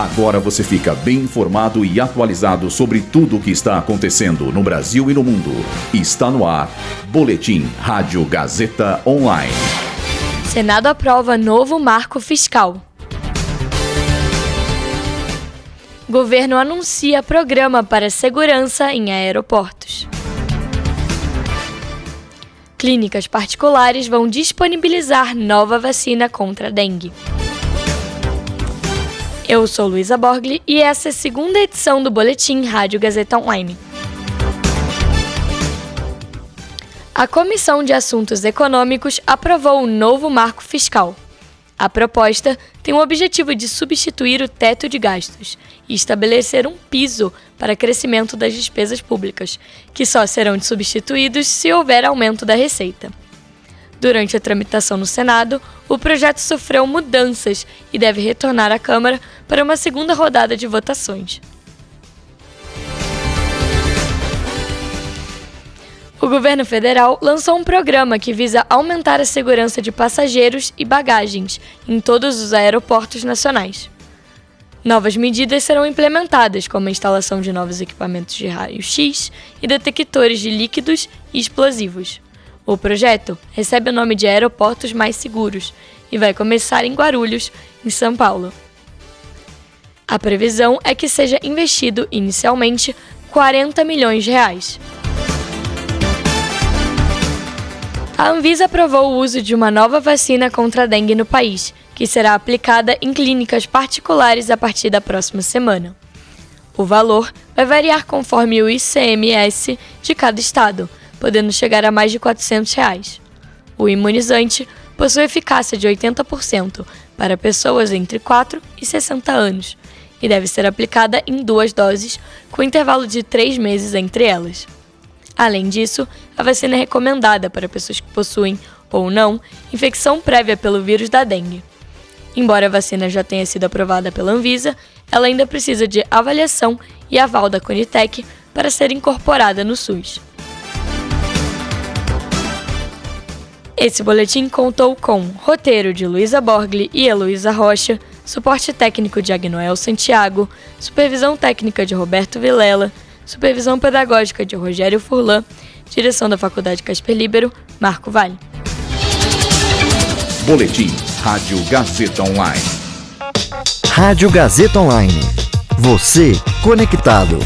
Agora você fica bem informado e atualizado sobre tudo o que está acontecendo no Brasil e no mundo. Está no ar. Boletim Rádio Gazeta Online. Senado aprova novo marco fiscal. Governo anuncia programa para segurança em aeroportos. Clínicas particulares vão disponibilizar nova vacina contra a dengue. Eu sou Luísa Borgli e essa é a segunda edição do Boletim Rádio Gazeta Online. A Comissão de Assuntos Econômicos aprovou o novo marco fiscal. A proposta tem o objetivo de substituir o teto de gastos e estabelecer um piso para crescimento das despesas públicas, que só serão substituídos se houver aumento da receita. Durante a tramitação no Senado, o projeto sofreu mudanças e deve retornar à Câmara para uma segunda rodada de votações. O governo federal lançou um programa que visa aumentar a segurança de passageiros e bagagens em todos os aeroportos nacionais. Novas medidas serão implementadas, como a instalação de novos equipamentos de raio-x e detectores de líquidos e explosivos. O projeto recebe o nome de Aeroportos Mais Seguros e vai começar em Guarulhos, em São Paulo. A previsão é que seja investido inicialmente 40 milhões de reais. A Anvisa aprovou o uso de uma nova vacina contra a dengue no país, que será aplicada em clínicas particulares a partir da próxima semana. O valor vai variar conforme o ICMS de cada estado, podendo chegar a mais de 400 reais. O imunizante possui eficácia de 80% para pessoas entre 4 e 60 anos e deve ser aplicada em duas doses, com intervalo de três meses entre elas. Além disso, a vacina é recomendada para pessoas que possuem, ou não, infecção prévia pelo vírus da dengue. Embora a vacina já tenha sido aprovada pela Anvisa, ela ainda precisa de avaliação e aval da Conitec para ser incorporada no SUS. Esse boletim contou com roteiro de Luísa Borgli e Heloísa Rocha, suporte técnico de Agnoel Santiago, supervisão técnica de Roberto Vilela, supervisão pedagógica de Rogério Furlan, direção da Faculdade Casper Libero, Marco Vale. Boletim Rádio Gazeta Online. Rádio Gazeta Online. Você conectado.